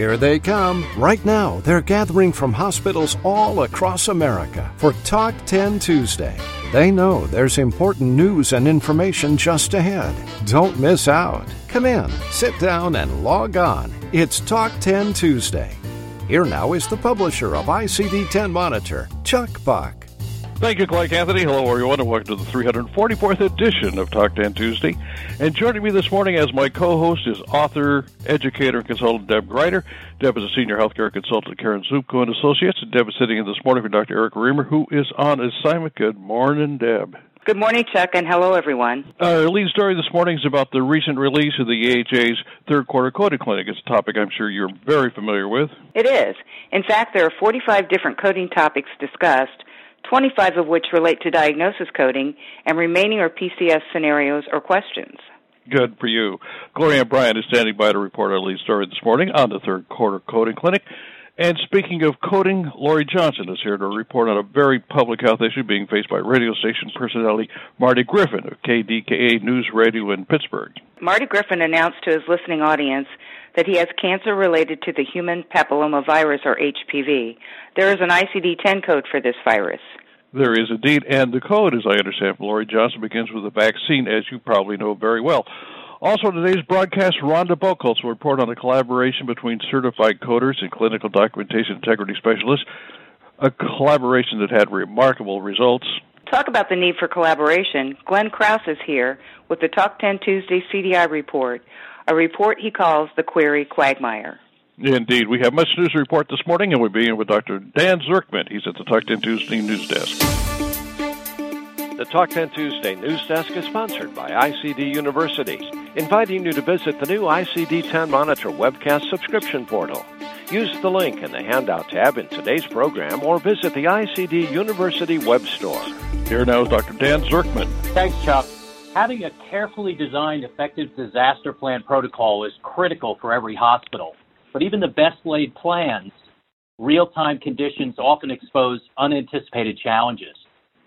Here they come. Right now, they're gathering from hospitals all across America for Talk 10 Tuesday. They know there's important news and information just ahead. Don't miss out. Come in, sit down, and log on. It's Talk 10 Tuesday. Here now is the publisher of ICD 10 Monitor, Chuck Buck. Thank you, Clark Anthony. Hello, everyone, and welcome to the 344th edition of Talk 10 Tuesday. And joining me this morning as my co-host is author, educator, and consultant Deb Grider. Deb is a senior healthcare consultant at Karen Zupko and Associates. And Deb is sitting in this morning for Dr. Erica Remer, who is on assignment. Good morning, Deb. Good morning, Chuck, and hello, everyone. Our lead story this morning is about the recent release of the AHA's third quarter coding clinic. It's a topic I'm sure you're very familiar with. It is. In fact, there are 45 different coding topics discussed, 25 of which relate to diagnosis coding, and remaining are PCS scenarios or questions. Good for you. Gloryanne Bryant is standing by to report our lead story this morning on the third quarter coding clinic. And speaking of coding, Laurie Johnson is here to report on a very public health issue being faced by radio station personality Marty Griffin of KDKA News Radio in Pittsburgh. Marty Griffin announced to his listening audience that he has cancer related to the human papillomavirus or HPV. There is an ICD 10 code for this virus. There is indeed, and the code, as I understand from Laurie Johnson, begins with a vaccine, as you probably know very well. Also, today's broadcast, Rhonda Buckholtz will report on a collaboration between certified coders and clinical documentation integrity specialists, a collaboration that had remarkable results. Talk about the need for collaboration. Glenn Krauss is here with the Talk 10 Tuesday CDI report, a report he calls the Query Quagmire. Indeed. We have much news to report this morning, and we begin with Dr. Dan Zirkman. He's at the Talk 10 Tuesday News Desk. The Talk 10 Tuesday News Desk is sponsored by ICD University, inviting you to visit the new ICD 10 Monitor webcast subscription portal. Use the link in the Handout tab in today's program or visit the ICD University web store. Here now is Dr. Dan Zirkman. Thanks, Chuck. Having a carefully designed effective disaster plan protocol is critical for every hospital. But even the best laid plans, real time conditions often expose unanticipated challenges.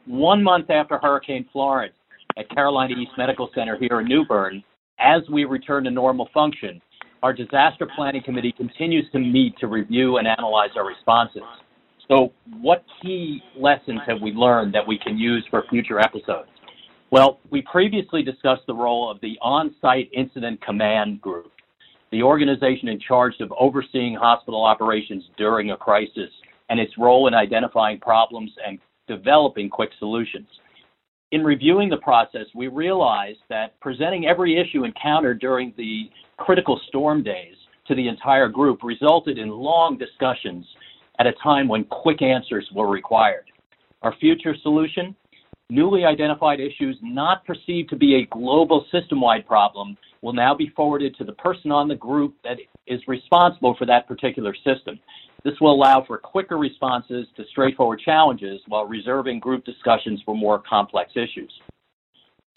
One month after Hurricane Florence at CarolinaEast Medical Center here in New Bern, as we return to normal function, our disaster planning committee continues to meet to review and analyze our responses. So, what key lessons have we learned that we can use for future episodes? Well, we previously discussed the role of the on site incident command group the organization in charge of overseeing hospital operations during a crisis and its role in identifying problems and developing quick solutions. In reviewing the process, we realized that presenting every issue encountered during the critical storm days to the entire group resulted in long discussions at a time when quick answers were required. Our future solution newly identified issues not perceived to be a global system wide problem will now be forwarded to the person on the group that is responsible for that particular system. This will allow for quicker responses to straightforward challenges while reserving group discussions for more complex issues.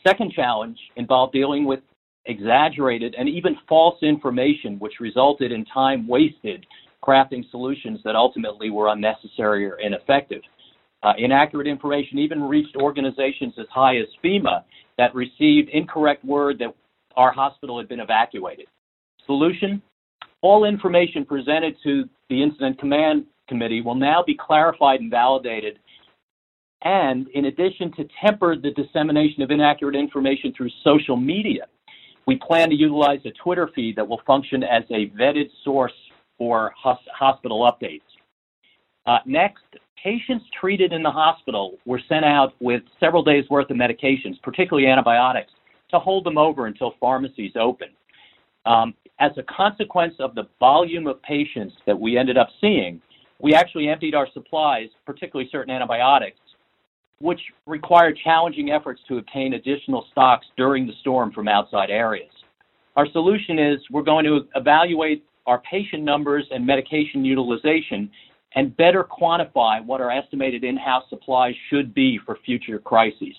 Second challenge involved dealing with exaggerated and even false information, which resulted in time wasted crafting solutions that ultimately were unnecessary or ineffective. Uh, inaccurate information even reached organizations as high as FEMA that received incorrect word that our hospital had been evacuated. Solution all information presented to the Incident Command Committee will now be clarified and validated. And in addition to temper the dissemination of inaccurate information through social media, we plan to utilize a Twitter feed that will function as a vetted source for hospital updates. Uh, next, patients treated in the hospital were sent out with several days worth of medications, particularly antibiotics, to hold them over until pharmacies open. Um, as a consequence of the volume of patients that we ended up seeing, we actually emptied our supplies, particularly certain antibiotics, which required challenging efforts to obtain additional stocks during the storm from outside areas. Our solution is we're going to evaluate our patient numbers and medication utilization and better quantify what our estimated in-house supplies should be for future crises.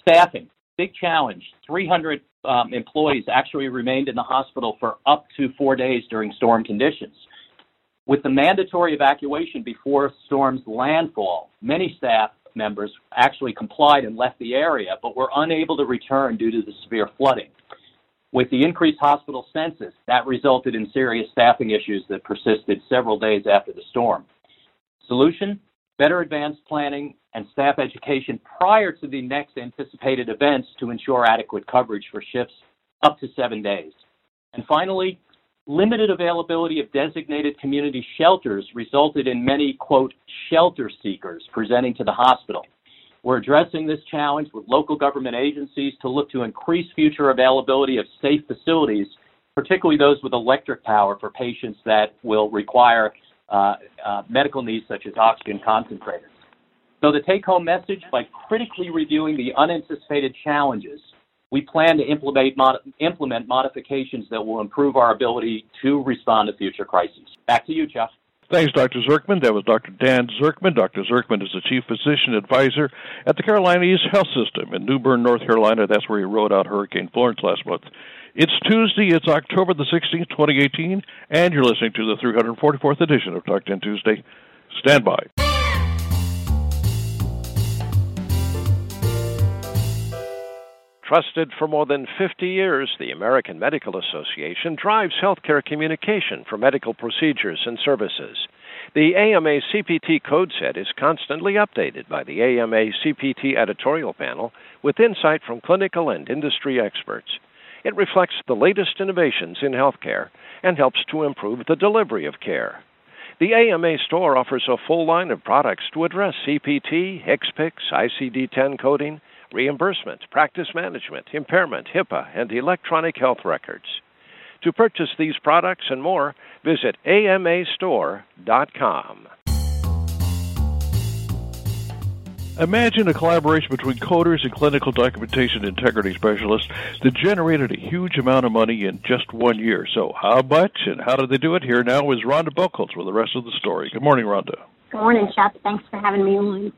Staffing, big challenge. 300 um, employees actually remained in the hospital for up to four days during storm conditions. With the mandatory evacuation before storm's landfall, many staff members actually complied and left the area, but were unable to return due to the severe flooding. With the increased hospital census, that resulted in serious staffing issues that persisted several days after the storm. Solution better advanced planning and staff education prior to the next anticipated events to ensure adequate coverage for shifts up to seven days. And finally, limited availability of designated community shelters resulted in many, quote, shelter seekers presenting to the hospital. We're addressing this challenge with local government agencies to look to increase future availability of safe facilities, particularly those with electric power for patients that will require uh, uh, medical needs such as oxygen concentrators. So the take-home message, by critically reviewing the unanticipated challenges, we plan to implement, mod- implement modifications that will improve our ability to respond to future crises. Back to you, Jeff. Thanks, Dr. Zirkman. That was Dr. Dan Zirkman. Dr. Zirkman is the Chief Physician Advisor at the CarolinaEast Health System in New Bern, North Carolina. That's where he rode out Hurricane Florence last month. It's Tuesday. It's October the 16th, 2018, and you're listening to the 344th edition of Talk 10 Tuesday. Stand by. Trusted for more than 50 years, the American Medical Association drives healthcare communication for medical procedures and services. The AMA CPT code set is constantly updated by the AMA CPT editorial panel with insight from clinical and industry experts. It reflects the latest innovations in healthcare and helps to improve the delivery of care. The AMA store offers a full line of products to address CPT, HCPCS, ICD 10 coding, reimbursement, practice management, impairment, HIPAA, and electronic health records. To purchase these products and more, visit amastore.com. Imagine a collaboration between coders and clinical documentation integrity specialists that generated a huge amount of money in just one year. So, how much and how did they do it? Here now is Rhonda Buckholtz with the rest of the story. Good morning, Rhonda. Good morning, Chuck. Thanks for having me on.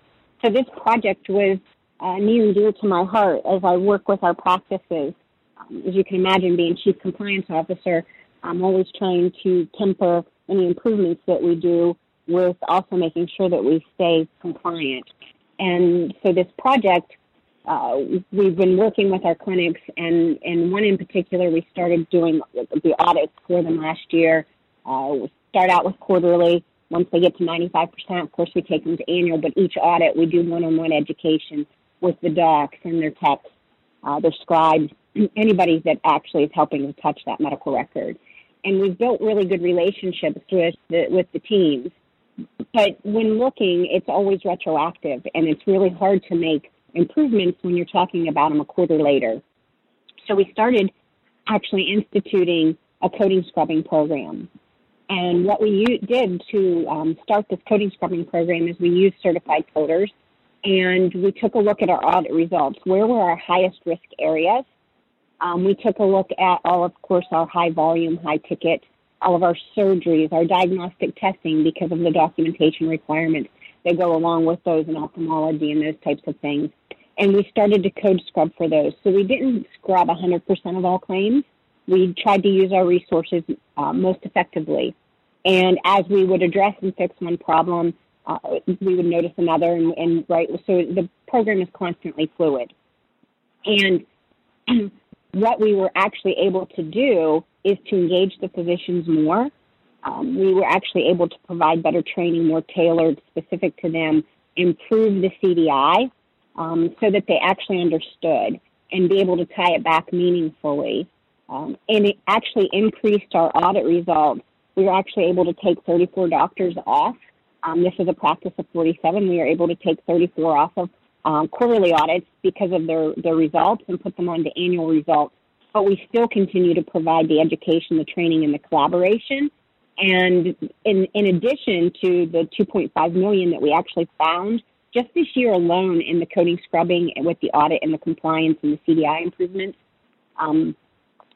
So, this project was uh, near and dear to my heart as I work with our practices. Um, as you can imagine, being Chief Compliance Officer, I'm always trying to temper any improvements that we do with also making sure that we stay compliant. And so this project, uh, we've been working with our clinics, and, and one in particular, we started doing the audits for them last year. Uh, we start out with quarterly. Once they get to 95%, of course, we take them to annual, but each audit, we do one-on-one education with the docs and their techs, uh, their scribes, anybody that actually is helping to touch that medical record. And we've built really good relationships with the, with the teams. But when looking, it's always retroactive, and it's really hard to make improvements when you're talking about them a quarter later. So we started actually instituting a coding scrubbing program. And what we u- did to um, start this coding scrubbing program is we used certified coders and we took a look at our audit results. Where were our highest risk areas? Um, we took a look at all, of course, our high volume, high ticket, all of our surgeries, our diagnostic testing because of the documentation requirements that go along with those in ophthalmology and those types of things. And we started to code scrub for those. So we didn't scrub 100% of all claims. We tried to use our resources uh, most effectively. And as we would address and fix one problem, uh, we would notice another, and, and right. So the program is constantly fluid. And what we were actually able to do is to engage the physicians more. Um, we were actually able to provide better training, more tailored, specific to them, improve the CDI um, so that they actually understood and be able to tie it back meaningfully. Um, and it actually increased our audit results. We were actually able to take 34 doctors off um, this is a practice of 47. We are able to take 34 off of um, quarterly audits because of their, their results and put them onto annual results. But we still continue to provide the education, the training, and the collaboration. And in, in addition to the 2.5 million that we actually found just this year alone in the coding scrubbing with the audit and the compliance and the CDI improvements, um,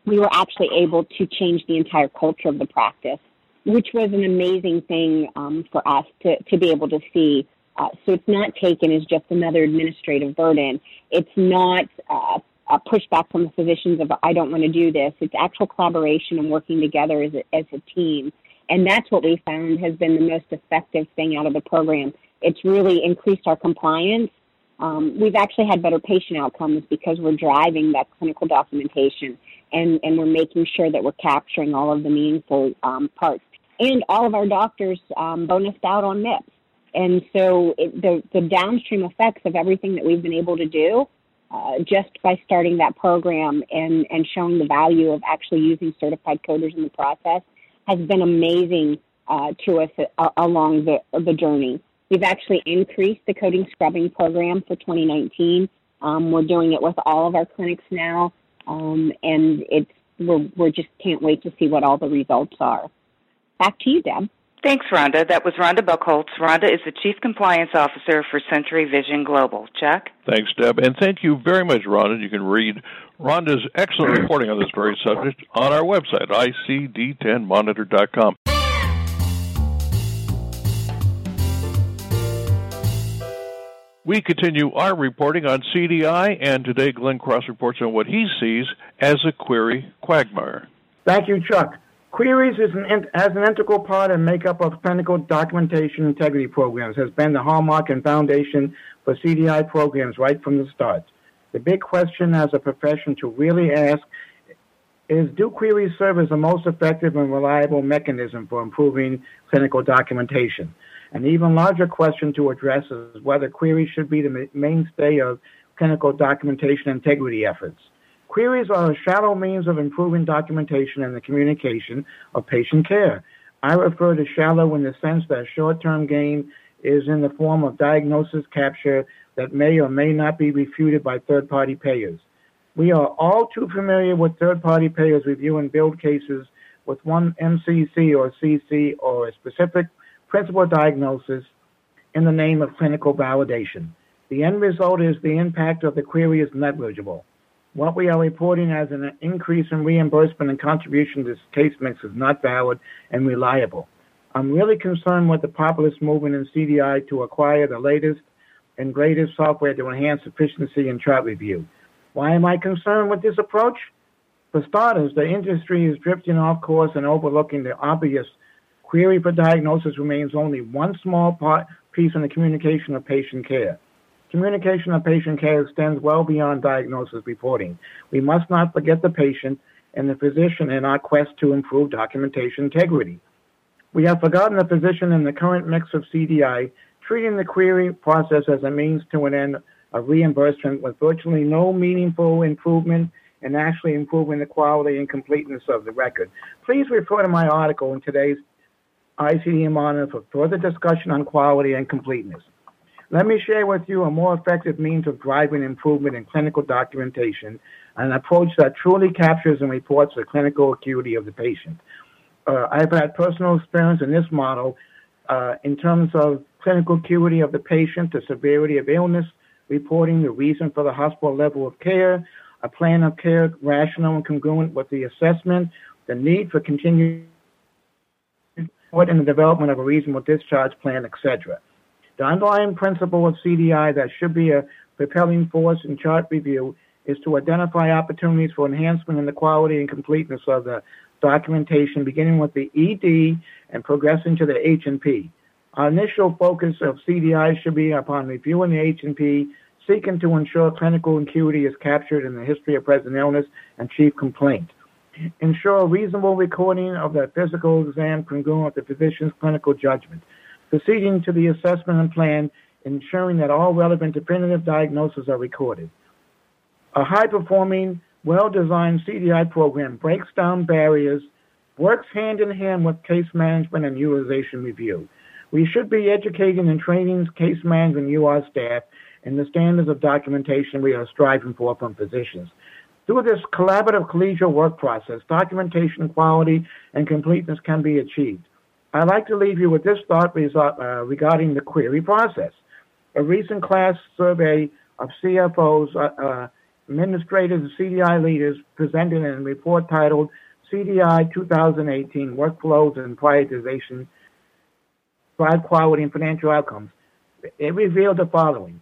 we were actually able to change the entire culture of the practice which was an amazing thing um, for us to, to be able to see. Uh, so it's not taken as just another administrative burden. It's not uh, a pushback from the physicians of I don't want to do this. It's actual collaboration and working together as a, as a team. And that's what we found has been the most effective thing out of the program. It's really increased our compliance. Um, we've actually had better patient outcomes because we're driving that clinical documentation and, and we're making sure that we're capturing all of the meaningful um, parts. And all of our doctors um, bonused out on MIPS. And so it, the, the downstream effects of everything that we've been able to do uh, just by starting that program and, and showing the value of actually using certified coders in the process has been amazing uh, to us uh, along the, the journey. We've actually increased the coding scrubbing program for 2019. Um, we're doing it with all of our clinics now, um, and it's we're, we're just can't wait to see what all the results are. Back to you, Deb. Thanks, Rhonda. That was Rhonda Buckholtz. Rhonda is the Chief Compliance Officer for Century Vision Global. Chuck? Thanks, Deb. And thank you very much, Rhonda. You can read Rhonda's excellent reporting on this very subject on our website, icd10monitor.com. We continue our reporting on CDI, and today Glenn Krauss reports on what he sees as a query quagmire. Thank you, Chuck. Queries an, as an integral part and makeup of clinical documentation integrity programs has been the hallmark and foundation for CDI programs right from the start. The big question as a profession to really ask is do queries serve as the most effective and reliable mechanism for improving clinical documentation? An even larger question to address is whether queries should be the mainstay of clinical documentation integrity efforts. Queries are a shallow means of improving documentation and the communication of patient care. I refer to shallow in the sense that short term gain is in the form of diagnosis capture that may or may not be refuted by third party payers. We are all too familiar with third party payers reviewing build cases with one MCC or CC or a specific principal diagnosis in the name of clinical validation. The end result is the impact of the query is negligible. What we are reporting as an increase in reimbursement and contribution to this case mix is not valid and reliable. I'm really concerned with the populist movement in CDI to acquire the latest and greatest software to enhance efficiency and chart review. Why am I concerned with this approach? For starters, the industry is drifting off course and overlooking the obvious Query for diagnosis remains only one small part, piece in the communication of patient care. Communication of patient care extends well beyond diagnosis reporting. We must not forget the patient and the physician in our quest to improve documentation integrity. We have forgotten the physician in the current mix of CDI, treating the query process as a means to an end of reimbursement with virtually no meaningful improvement and actually improving the quality and completeness of the record. Please refer to my article in today's ICD monitor for further discussion on quality and completeness. Let me share with you a more effective means of driving improvement in clinical documentation, an approach that truly captures and reports the clinical acuity of the patient. Uh, I've had personal experience in this model uh, in terms of clinical acuity of the patient, the severity of illness, reporting the reason for the hospital level of care, a plan of care rational and congruent with the assessment, the need for continued support in the development of a reasonable discharge plan, etc. The underlying principle of CDI that should be a propelling force in chart review is to identify opportunities for enhancement in the quality and completeness of the documentation, beginning with the ED and progressing to the H&P. Our initial focus of CDI should be upon reviewing the H&P, seeking to ensure clinical acuity is captured in the history of present illness and chief complaint ensure a reasonable recording of the physical exam congruent with the physician's clinical judgment, proceeding to the assessment and plan, ensuring that all relevant definitive diagnoses are recorded. A high performing, well designed CDI program breaks down barriers, works hand in hand with case management and utilization review. We should be educating and training case management UR staff in the standards of documentation we are striving for from physicians. Through this collaborative collegial work process, documentation quality and completeness can be achieved. I'd like to leave you with this thought uh, regarding the query process. A recent class survey of CFOs, uh, uh, administrators, and CDI leaders presented in a report titled CDI 2018 Workflows and Prioritization, Drive Quality and Financial Outcomes. It revealed the following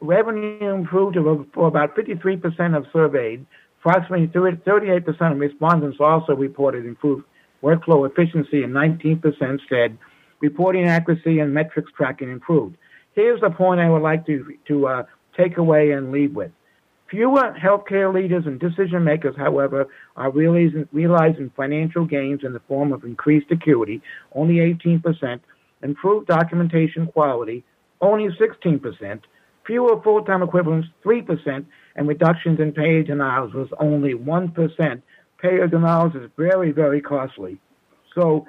revenue improved for about 53% of surveyed. Approximately 38% of respondents also reported improved workflow efficiency, and 19% said reporting accuracy and metrics tracking improved. Here's the point I would like to, to uh, take away and leave with. Fewer healthcare leaders and decision makers, however, are realizing, realizing financial gains in the form of increased acuity, only 18%, improved documentation quality, only 16%, fewer full-time equivalents, 3%, and reductions in payer denials was only 1%. Payer denials is very, very costly. So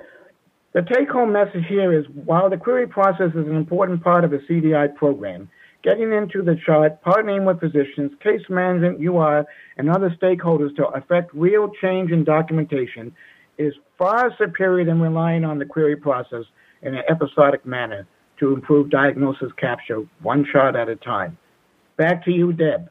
the take-home message here is while the query process is an important part of a CDI program, getting into the chart, partnering with physicians, case management, UR, and other stakeholders to affect real change in documentation is far superior than relying on the query process in an episodic manner to improve diagnosis capture one chart at a time. Back to you, Deb.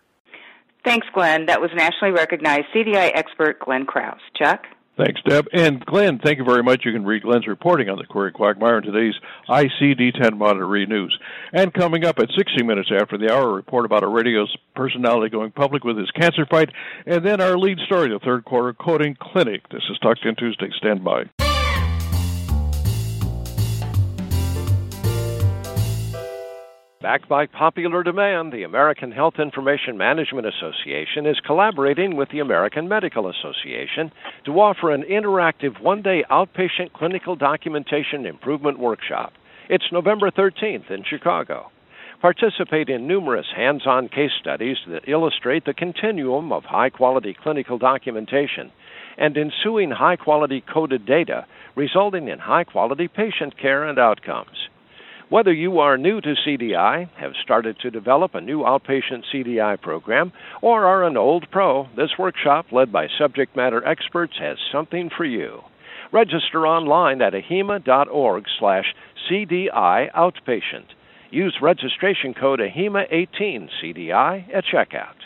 Thanks, Glenn. That was nationally recognized CDI expert Glenn Krauss. Chuck? Thanks, Deb. And Glenn, thank you very much. You can read Glenn's reporting on the Query Quagmire in today's ICD-10 Monitor News. And coming up at 60 minutes after the hour, a report about a radio's personality going public with his cancer fight. And then our lead story, the third quarter coding clinic. This is Talk 10 Tuesday. Stand by. Backed by popular demand, the American Health Information Management Association is collaborating with the American Medical Association to offer an interactive one day outpatient clinical documentation improvement workshop. It's November 13th in Chicago. Participate in numerous hands on case studies that illustrate the continuum of high quality clinical documentation and ensuing high quality coded data, resulting in high quality patient care and outcomes. Whether you are new to CDI, have started to develop a new outpatient CDI program, or are an old pro, this workshop, led by subject matter experts, has something for you. Register online at ahima.org slash CDI outpatient. Use registration code AHIMA18 CDI at checkout.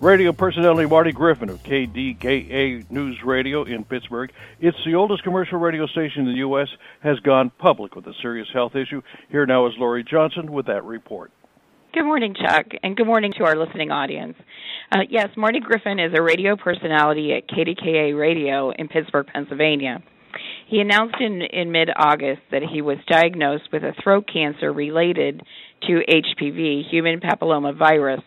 Radio personality Marty Griffin of KDKA News Radio in Pittsburgh. It's the oldest commercial radio station in the U.S. has gone public with a serious health issue. Here now is Laurie Johnson with that report. Good morning, Chuck, and good morning to our listening audience. Uh, yes, Marty Griffin is a radio personality at KDKA Radio in Pittsburgh, Pennsylvania. He announced in, in mid August that he was diagnosed with a throat cancer related to HPV, human papilloma virus.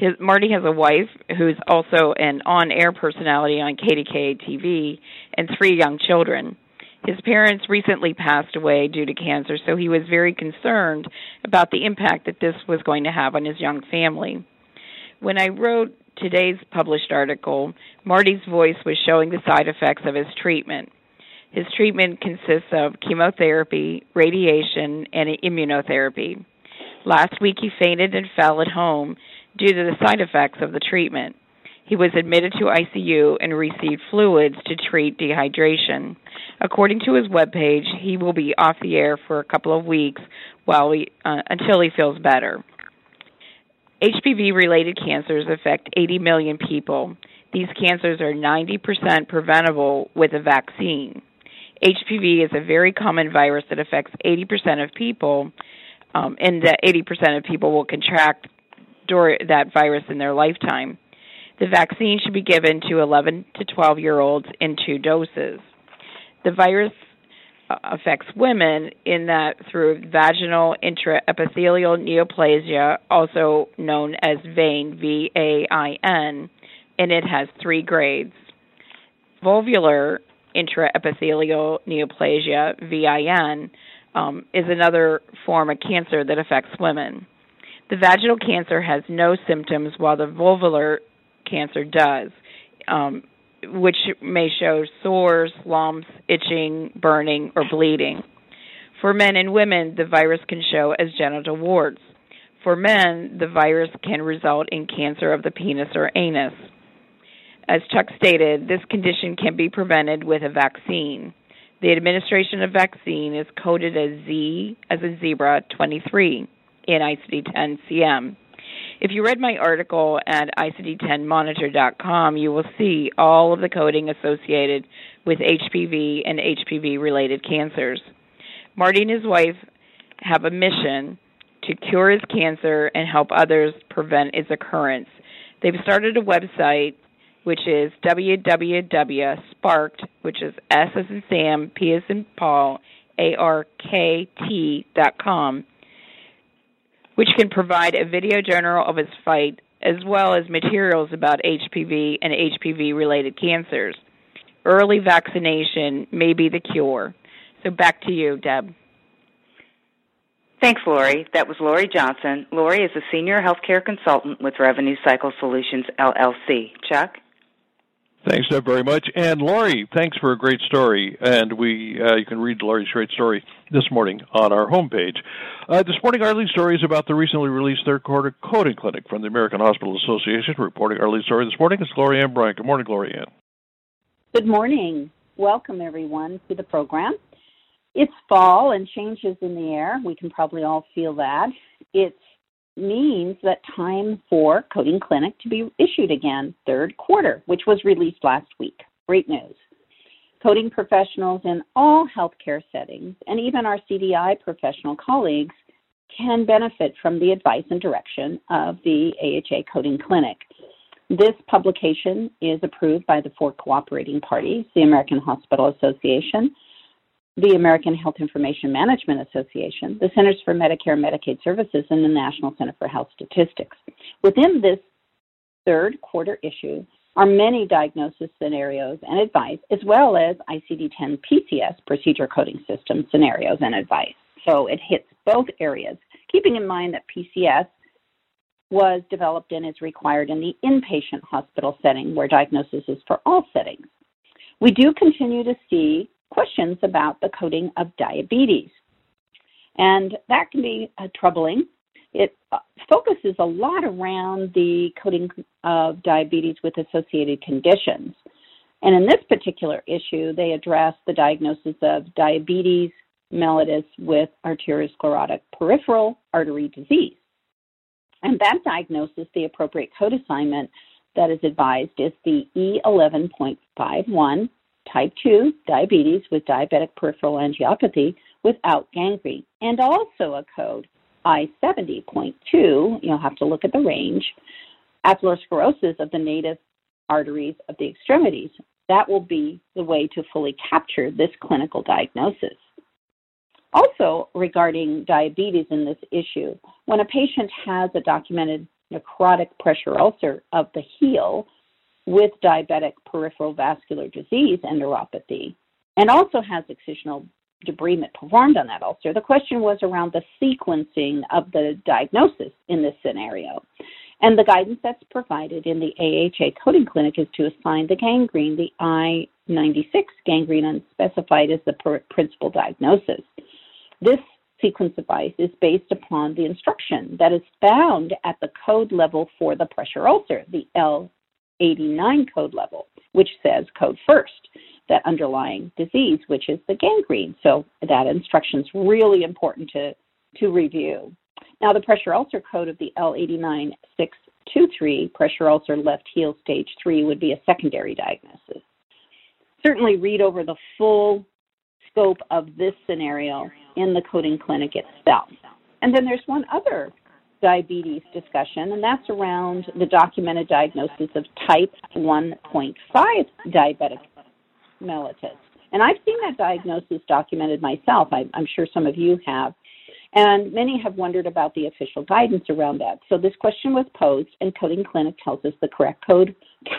His, Marty has a wife who's also an on-air personality on KDKA TV and three young children. His parents recently passed away due to cancer, so he was very concerned about the impact that this was going to have on his young family. When I wrote today's published article, Marty's voice was showing the side effects of his treatment. His treatment consists of chemotherapy, radiation, and immunotherapy. Last week he fainted and fell at home due to the side effects of the treatment. He was admitted to ICU and received fluids to treat dehydration. According to his webpage, he will be off the air for a couple of weeks while he, uh, until he feels better. HPV related cancers affect 80 million people. These cancers are 90% preventable with a vaccine. HPV is a very common virus that affects 80% of people, um, and that 80% of people will contract that virus in their lifetime. The vaccine should be given to 11 to 12 year olds in two doses. The virus uh, affects women in that through vaginal intraepithelial neoplasia, also known as VAIN, V A I N, and it has three grades. Vulvular intraepithelial neoplasia, VIN, um, is another form of cancer that affects women. The vaginal cancer has no symptoms, while the vulvar cancer does, um, which may show sores, lumps, itching, burning, or bleeding. For men and women, the virus can show as genital warts. For men, the virus can result in cancer of the penis or anus. As Chuck stated, this condition can be prevented with a vaccine. The administration of vaccine is coded as Z as in zebra 23 in ICD-10 CM. If you read my article at ICD-10monitor.com, you will see all of the coding associated with HPV and HPV-related cancers. Marty and his wife have a mission to cure his cancer and help others prevent its occurrence. They've started a website which is www.sparkt, which is S as in Sam, P as in Paul, A R K T dot com which can provide a video journal of its fight as well as materials about HPV and HPV related cancers. Early vaccination may be the cure. So back to you, Deb. Thanks, Laurie. That was Laurie Johnson. Laurie is a senior healthcare consultant with Revenue Cycle Solutions LLC. Chuck? Thanks, Deb, very much. And Laurie, thanks for a great story. And we, uh, you can read Laurie's great story this morning on our homepage. Uh, this morning, our lead story is about the recently released third quarter coding clinic from the American Hospital Association. Reporting our lead story this morning is Gloryanne Bryant. Good morning, Gloryanne. Good morning. Welcome, everyone, to the program. It's fall and changes in the air. We can probably all feel that. It's means that time for Coding Clinic to be issued again, third quarter, which was released last week. Great news. Coding professionals in all healthcare settings, and even our CDI professional colleagues, can benefit from the advice and direction of the AHA Coding Clinic. This publication is approved by the four cooperating parties the American Hospital Association, the American Health Information Management Association, the Centers for Medicare and Medicaid Services, and the National Center for Health Statistics. Within this third quarter issue are many diagnosis scenarios and advice, as well as ICD 10 PCS procedure coding system scenarios and advice. So it hits both areas, keeping in mind that PCS was developed and is required in the inpatient hospital setting where diagnosis is for all settings. We do continue to see questions about the coding of diabetes. And that can be uh, troubling. It uh, focuses a lot around the coding of diabetes with associated conditions. And in this particular issue, they address the diagnosis of diabetes mellitus with arteriosclerotic peripheral artery disease. And that diagnosis, the appropriate code assignment that is advised is the E11.51 type 2 diabetes with diabetic peripheral angiopathy without gangrene, and also a code I70.2, you'll have to look at the range, atherosclerosis of the native arteries of the extremities. That will be the way to fully capture this clinical diagnosis. Also, regarding diabetes in this issue, when a patient has a documented necrotic pressure ulcer of the heel, with diabetic peripheral vascular disease and neuropathy and also has excisional debridement performed on that ulcer. The question was around the sequencing of the diagnosis in this scenario. And the guidance that's provided in the AHA coding clinic is to assign the gangrene, the I96 gangrene unspecified, as the principal diagnosis. This sequence device is based upon the instruction that is found at the code level for the pressure ulcer, the L 89 code level, which says code first, that underlying disease, which is the gangrene. So that instruction is really important to, to review. Now, the pressure ulcer code of the L89623, pressure ulcer left heel stage 3, would be a secondary diagnosis. Certainly read over the full scope of this scenario in the coding clinic itself. And then there's one other diabetes discussion, and that's around the documented diagnosis of type 1.5 diabetic mellitus. And I've seen that diagnosis documented myself. I, am sure some of you have. And many have wondered about the official guidance around that. So this question was posed, and Coding Clinic tells us the correct code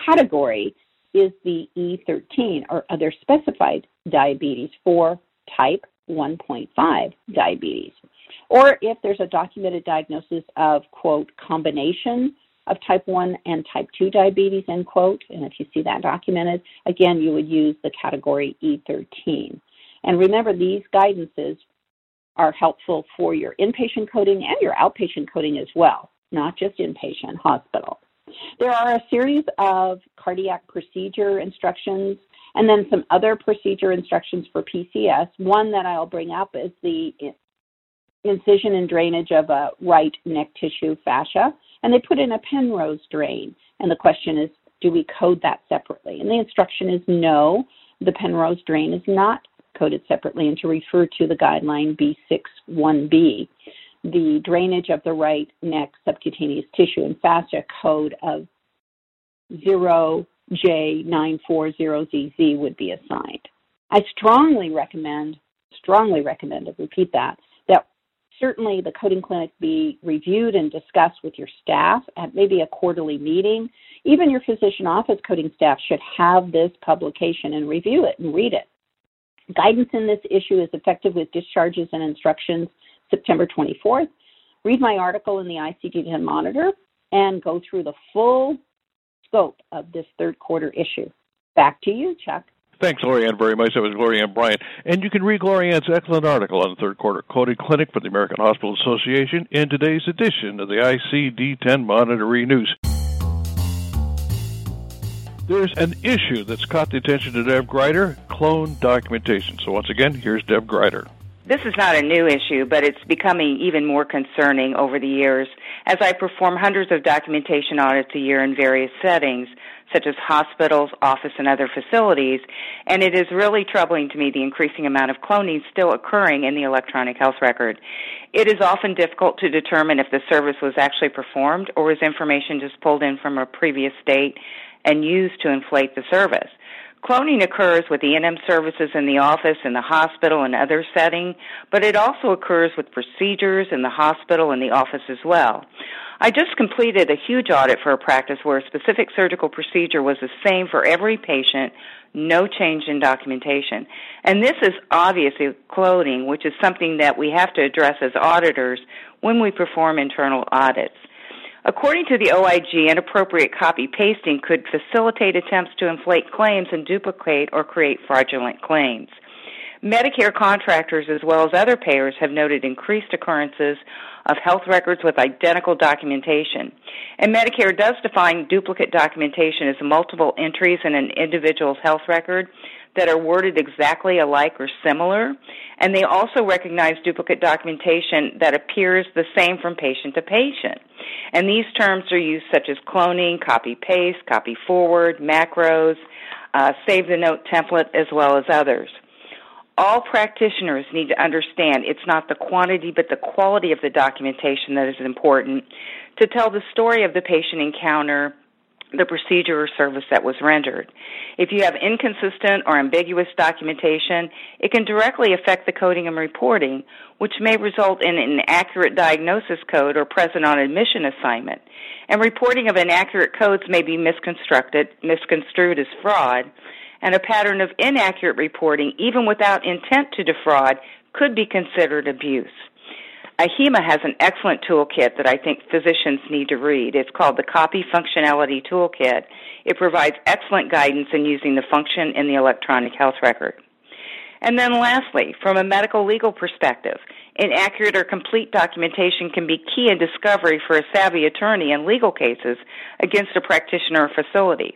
category is the E13 or other specified diabetes for type 1.5 diabetes or if there's a documented diagnosis of, quote, combination of type 1 and type 2 diabetes, end quote, and if you see that documented, again, you would use the category E13. And remember, these guidances are helpful for your inpatient coding and your outpatient coding as well, not just inpatient hospital. There are a series of cardiac procedure instructions and then some other procedure instructions for PCS. One that I'll bring up is the incision and drainage of a right neck tissue fascia, and they put in a Penrose drain. And the question is, do we code that separately? And the instruction is no, the Penrose drain is not coded separately, and to refer to the guideline B61B. The drainage of the right neck subcutaneous tissue and fascia code of 0J940ZZ would be assigned. I strongly recommend, strongly recommend, to repeat that, certainly the coding clinic be reviewed and discussed with your staff at maybe a quarterly meeting. Even your physician office coding staff should have this publication and review it and read it. Guidance in this issue is effective with discharges and instructions September 24th. Read my article in the ICD-10 Monitor and go through the full scope of this third quarter issue. Back to you, Chuck. Thanks, Gloryanne, very much. That was Gloryanne Bryant. And you can read Gloryanne's excellent article on the third quarter coding clinic for the American Hospital Association in today's edition of the ICD 10 Monitor News. There's an issue that's caught the attention of Deb Grider clone documentation. So, once again, here's Deb Grider. This is not a new issue, but it's becoming even more concerning over the years as I perform hundreds of documentation audits a year in various settings such as hospitals, office, and other facilities. And it is really troubling to me the increasing amount of cloning still occurring in the electronic health record. It is often difficult to determine if the service was actually performed or was information just pulled in from a previous state and used to inflate the service. Cloning occurs with E&M services in the office, in the hospital, and other setting, but it also occurs with procedures in the hospital and the office as well. I just completed a huge audit for a practice where a specific surgical procedure was the same for every patient, no change in documentation. And this is obviously cloning, which is something that we have to address as auditors when we perform internal audits. According to the OIG, inappropriate copy pasting could facilitate attempts to inflate claims and duplicate or create fraudulent claims. Medicare contractors as well as other payers have noted increased occurrences of health records with identical documentation. And Medicare does define duplicate documentation as multiple entries in an individual's health record that are worded exactly alike or similar. And they also recognize duplicate documentation that appears the same from patient to patient. And these terms are used such as cloning, copy paste, copy forward, macros, uh, save the note template, as well as others. All practitioners need to understand it's not the quantity but the quality of the documentation that is important to tell the story of the patient encounter the procedure or service that was rendered. If you have inconsistent or ambiguous documentation, it can directly affect the coding and reporting, which may result in an inaccurate diagnosis code or present on admission assignment. And reporting of inaccurate codes may be misconstrued, misconstrued as fraud, and a pattern of inaccurate reporting, even without intent to defraud, could be considered abuse. AHIMA has an excellent toolkit that I think physicians need to read. It's called the Copy Functionality Toolkit. It provides excellent guidance in using the function in the electronic health record. And then lastly, from a medical legal perspective, inaccurate or complete documentation can be key in discovery for a savvy attorney in legal cases against a practitioner or facility.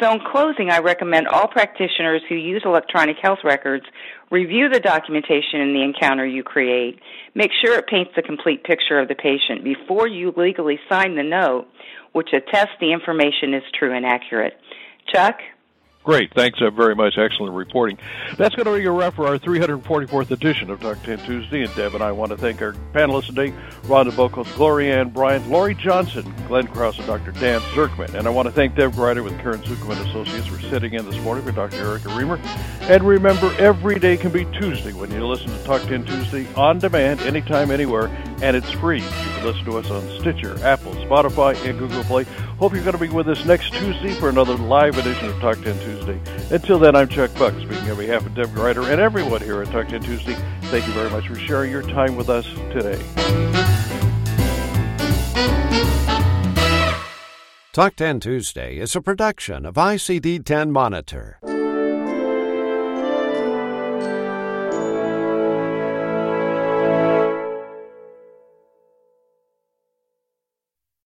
So in closing, I recommend all practitioners who use electronic health records review the documentation in the encounter you create. Make sure it paints a complete picture of the patient before you legally sign the note, which attests the information is true and accurate. Chuck? Great. Thanks uh, very much. Excellent reporting. That's going to be a wrap for our 344th edition of Talk 10 Tuesday. And Deb and I want to thank our panelists today, Rhonda Buckholtz, Gloryanne Bryant, Laurie Johnson, Glenn Krauss, and Dr. Dan Zirkman. And I want to thank Deb Grider with Karen Zupko and Associates for sitting in this morning for Dr. Erica Remer. And remember, every day can be Tuesday when you listen to Talk 10 Tuesday on demand, anytime, anywhere, and it's free. You can listen to us on Stitcher, Apple, Spotify, and Google Play. Hope you're going to be with us next Tuesday for another live edition of Talk 10 Tuesday. Until then, I'm Chuck Buck, speaking on behalf of Deb Grider and everyone here at Talk 10 Tuesday. Thank you very much for sharing your time with us today. Talk 10 Tuesday is a production of ICD 10 Monitor.